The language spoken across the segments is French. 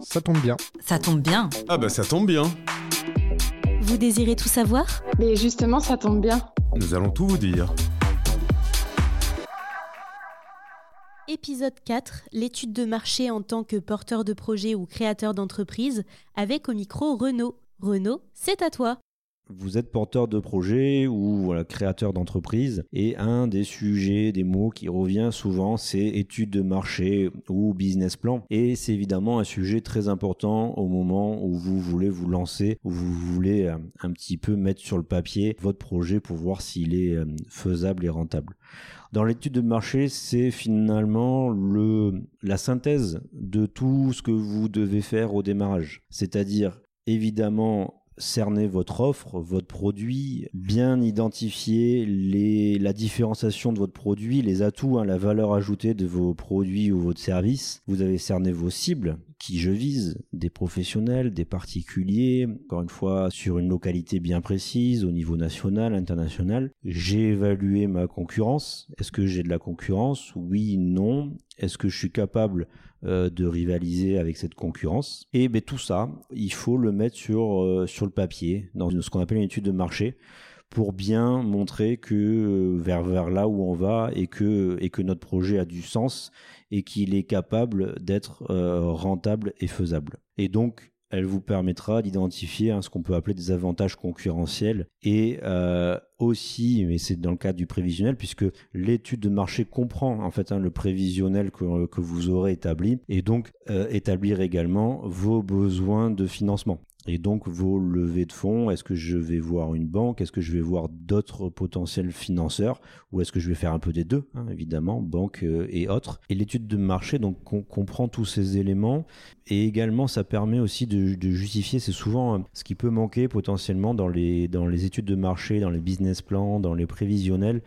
Ça tombe bien. Ça tombe bien. Ah bah ça tombe bien. Vous désirez tout savoir? Mais justement, ça tombe bien. Nous allons tout vous dire. Épisode 4, l'étude de marché en tant que porteur de projet ou créateur d'entreprise, avec au micro Renaud. Renaud, c'est à toi. Vous êtes porteur de projet ou créateur d'entreprise et un des sujets, des mots qui revient souvent, c'est étude de marché ou business plan. Et c'est évidemment un sujet très important au moment où vous voulez vous lancer, où vous voulez euh, un petit peu mettre sur le papier votre projet pour voir s'il est euh, faisable et rentable. Dans l'étude de marché, c'est finalement le, la synthèse de tout ce que vous devez faire au démarrage. C'est-à-dire évidemment cerner votre offre, votre produit, bien identifier la différenciation de votre produit, les atouts, hein, la valeur ajoutée de vos produits ou votre service. Vous avez cerné vos cibles, qui je vise, des professionnels, des particuliers, encore une fois sur une localité bien précise au niveau national, international. J'ai évalué ma concurrence. Est-ce que j'ai de la concurrence? Oui, non. Est-ce que je suis capable euh, de rivaliser avec cette concurrence? Et ben tout ça, il faut le mettre sur euh, sur le papier dans ce qu'on appelle une étude de marché pour bien montrer que euh, vers là où on va et que notre projet a du sens et qu'il est capable d'être euh, rentable et faisable. Et donc elle vous permettra d'identifier hein, ce qu'on peut appeler des avantages concurrentiels et euh, aussi, mais c'est dans le cadre du prévisionnel, puisque l'étude de marché comprend en fait hein, le prévisionnel que, vous aurez établi et donc établir également vos besoins de financement. Et donc vos levées de fonds, est-ce que je vais voir une banque, est-ce que je vais voir d'autres potentiels financeurs, ou est-ce que je vais faire un peu des deux, hein, évidemment, banque euh, et autres? Et l'étude de marché, donc on comprend tous ces éléments, et également ça permet aussi de, justifier, c'est souvent euh, ce qui peut manquer potentiellement dans les, dans les études de marché, dans les business plans, dans les prévisionnels,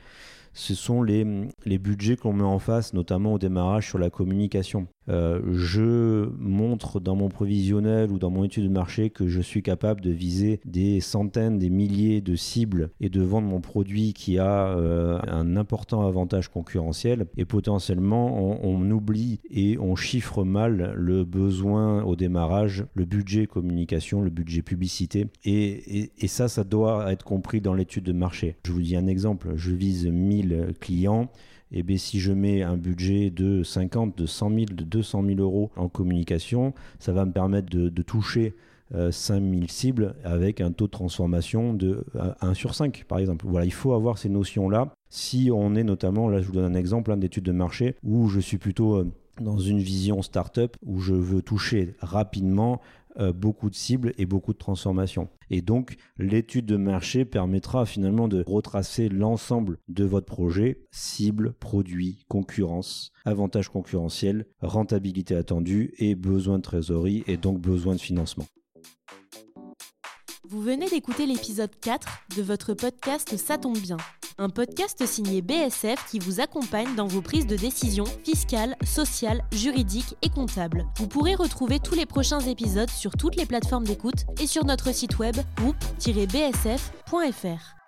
ce sont les, les budgets qu'on met en face, notamment au démarrage sur la communication. Euh, je montre dans mon provisionnel ou dans mon étude de marché que je suis capable de viser des centaines, des milliers de cibles et de vendre mon produit qui a euh, un important avantage concurrentiel. Et potentiellement, on, oublie et on chiffre mal le besoin au démarrage, le budget communication, le budget publicité. Et, et, ça, ça doit être compris dans l'étude de marché. Je vous dis un exemple. Je vise 1000 clients eh bien si je mets un budget de 50, de 100 000, de 200 000 euros en communication, ça va me permettre de, toucher euh, 5000 cibles avec un taux de transformation de 1 euh, sur 5 par exemple. Voilà, il faut avoir ces notions-là. Si on est notamment, là je vous donne un exemple hein, d'études de marché où je suis plutôt euh, dans une vision startup où je veux toucher rapidement euh, beaucoup de cibles et beaucoup de transformations. Et donc, l'étude de marché permettra finalement de retracer l'ensemble de votre projet, cible, produit, concurrence, avantages concurrentiels, rentabilité attendue et besoin de trésorerie et donc besoin de financement. Vous venez d'écouter l'épisode 4 de votre podcast Ça tombe bien un podcast signé BSF qui vous accompagne dans vos prises de décision fiscales, sociales, juridiques et comptables. Vous pourrez retrouver tous les prochains épisodes sur toutes les plateformes d'écoute et sur notre site web groupe-bsf.fr.